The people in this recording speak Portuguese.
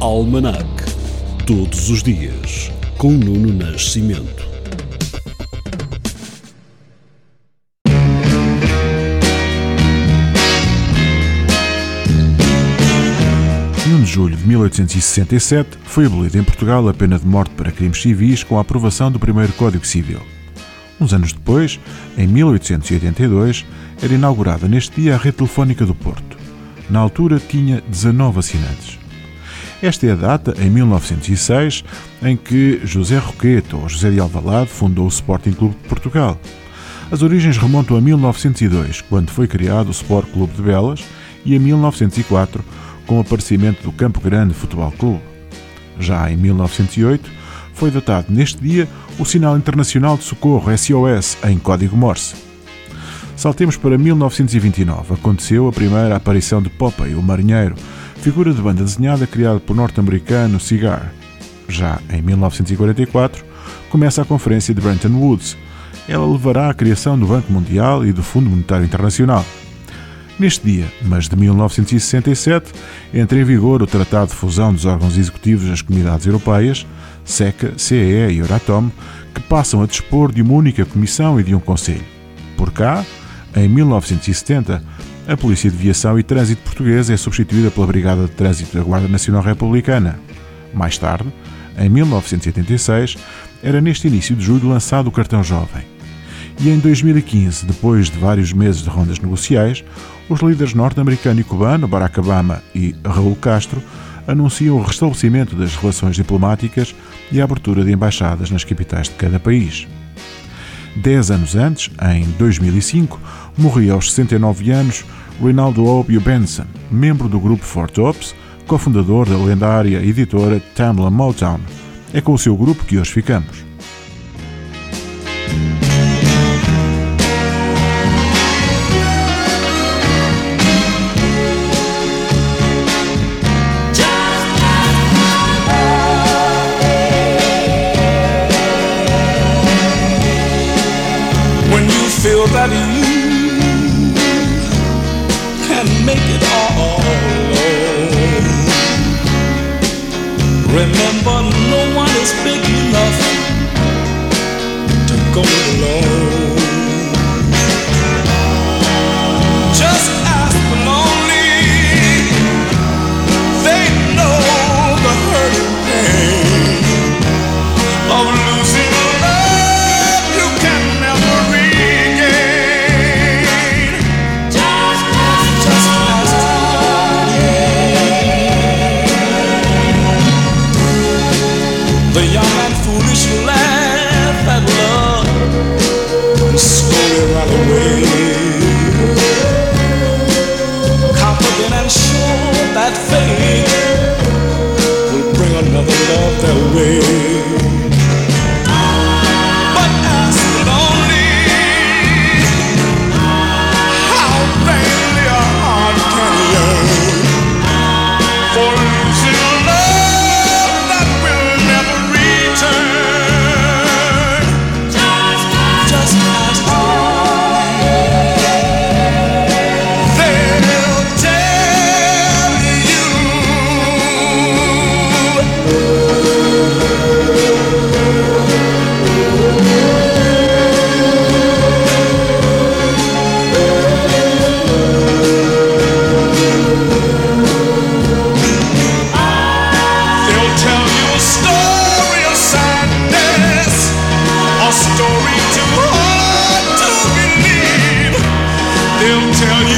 Almanac. Todos os dias, com Nuno Nascimento. Em 1 de julho de 1867 foi abolida em Portugal a pena de morte para crimes civis com a aprovação do primeiro Código Civil. Uns anos depois, em 1882, era inaugurada neste dia a rede telefónica do Porto. Na altura tinha 19 assinantes. Esta é a data, em 1906, em que José Roqueto ou José de Alvalade fundou o Sporting Clube de Portugal. As origens remontam a 1902, quando foi criado o Sport Clube de Belas, e a 1904, com o aparecimento do Campo Grande Futebol Clube. Já em 1908, foi datado neste dia o Sinal Internacional de Socorro SOS em código Morse. Saltemos para 1929. Aconteceu a primeira aparição de Popeye, o marinheiro, figura de banda desenhada criada por norte-americano Cigar. Já em 1944, começa a Conferência de Bretton Woods. Ela levará à criação do Banco Mundial e do Fundo Monetário Internacional. Neste dia, mas de 1967, entra em vigor o Tratado de Fusão dos órgãos executivos das comunidades europeias, SECA, CEE e Euratom, que passam a dispor de uma única comissão e de um conselho. Por cá, em 1970, a Polícia de Viação e Trânsito Portuguesa é substituída pela Brigada de Trânsito da Guarda Nacional Republicana. Mais tarde, em 1986, era neste início de julho lançado o Cartão Jovem. E em 2015, depois de vários meses de rondas negociais, os líderes norte-americano e cubano, Barack Obama e Raul Castro, anunciam o restabelecimento das relações diplomáticas e a abertura de embaixadas nas capitais de cada país. Dez anos antes, em 2005, morria aos 69 anos Rinaldo Obio Benson, membro do grupo Four Tops, cofundador da lendária editora Tamla Motown. É com o seu grupo que hoje ficamos. feel that you can make it all alone. Remember, no one is big enough to go The young and foolish laugh story too hard to believe. They'll tell you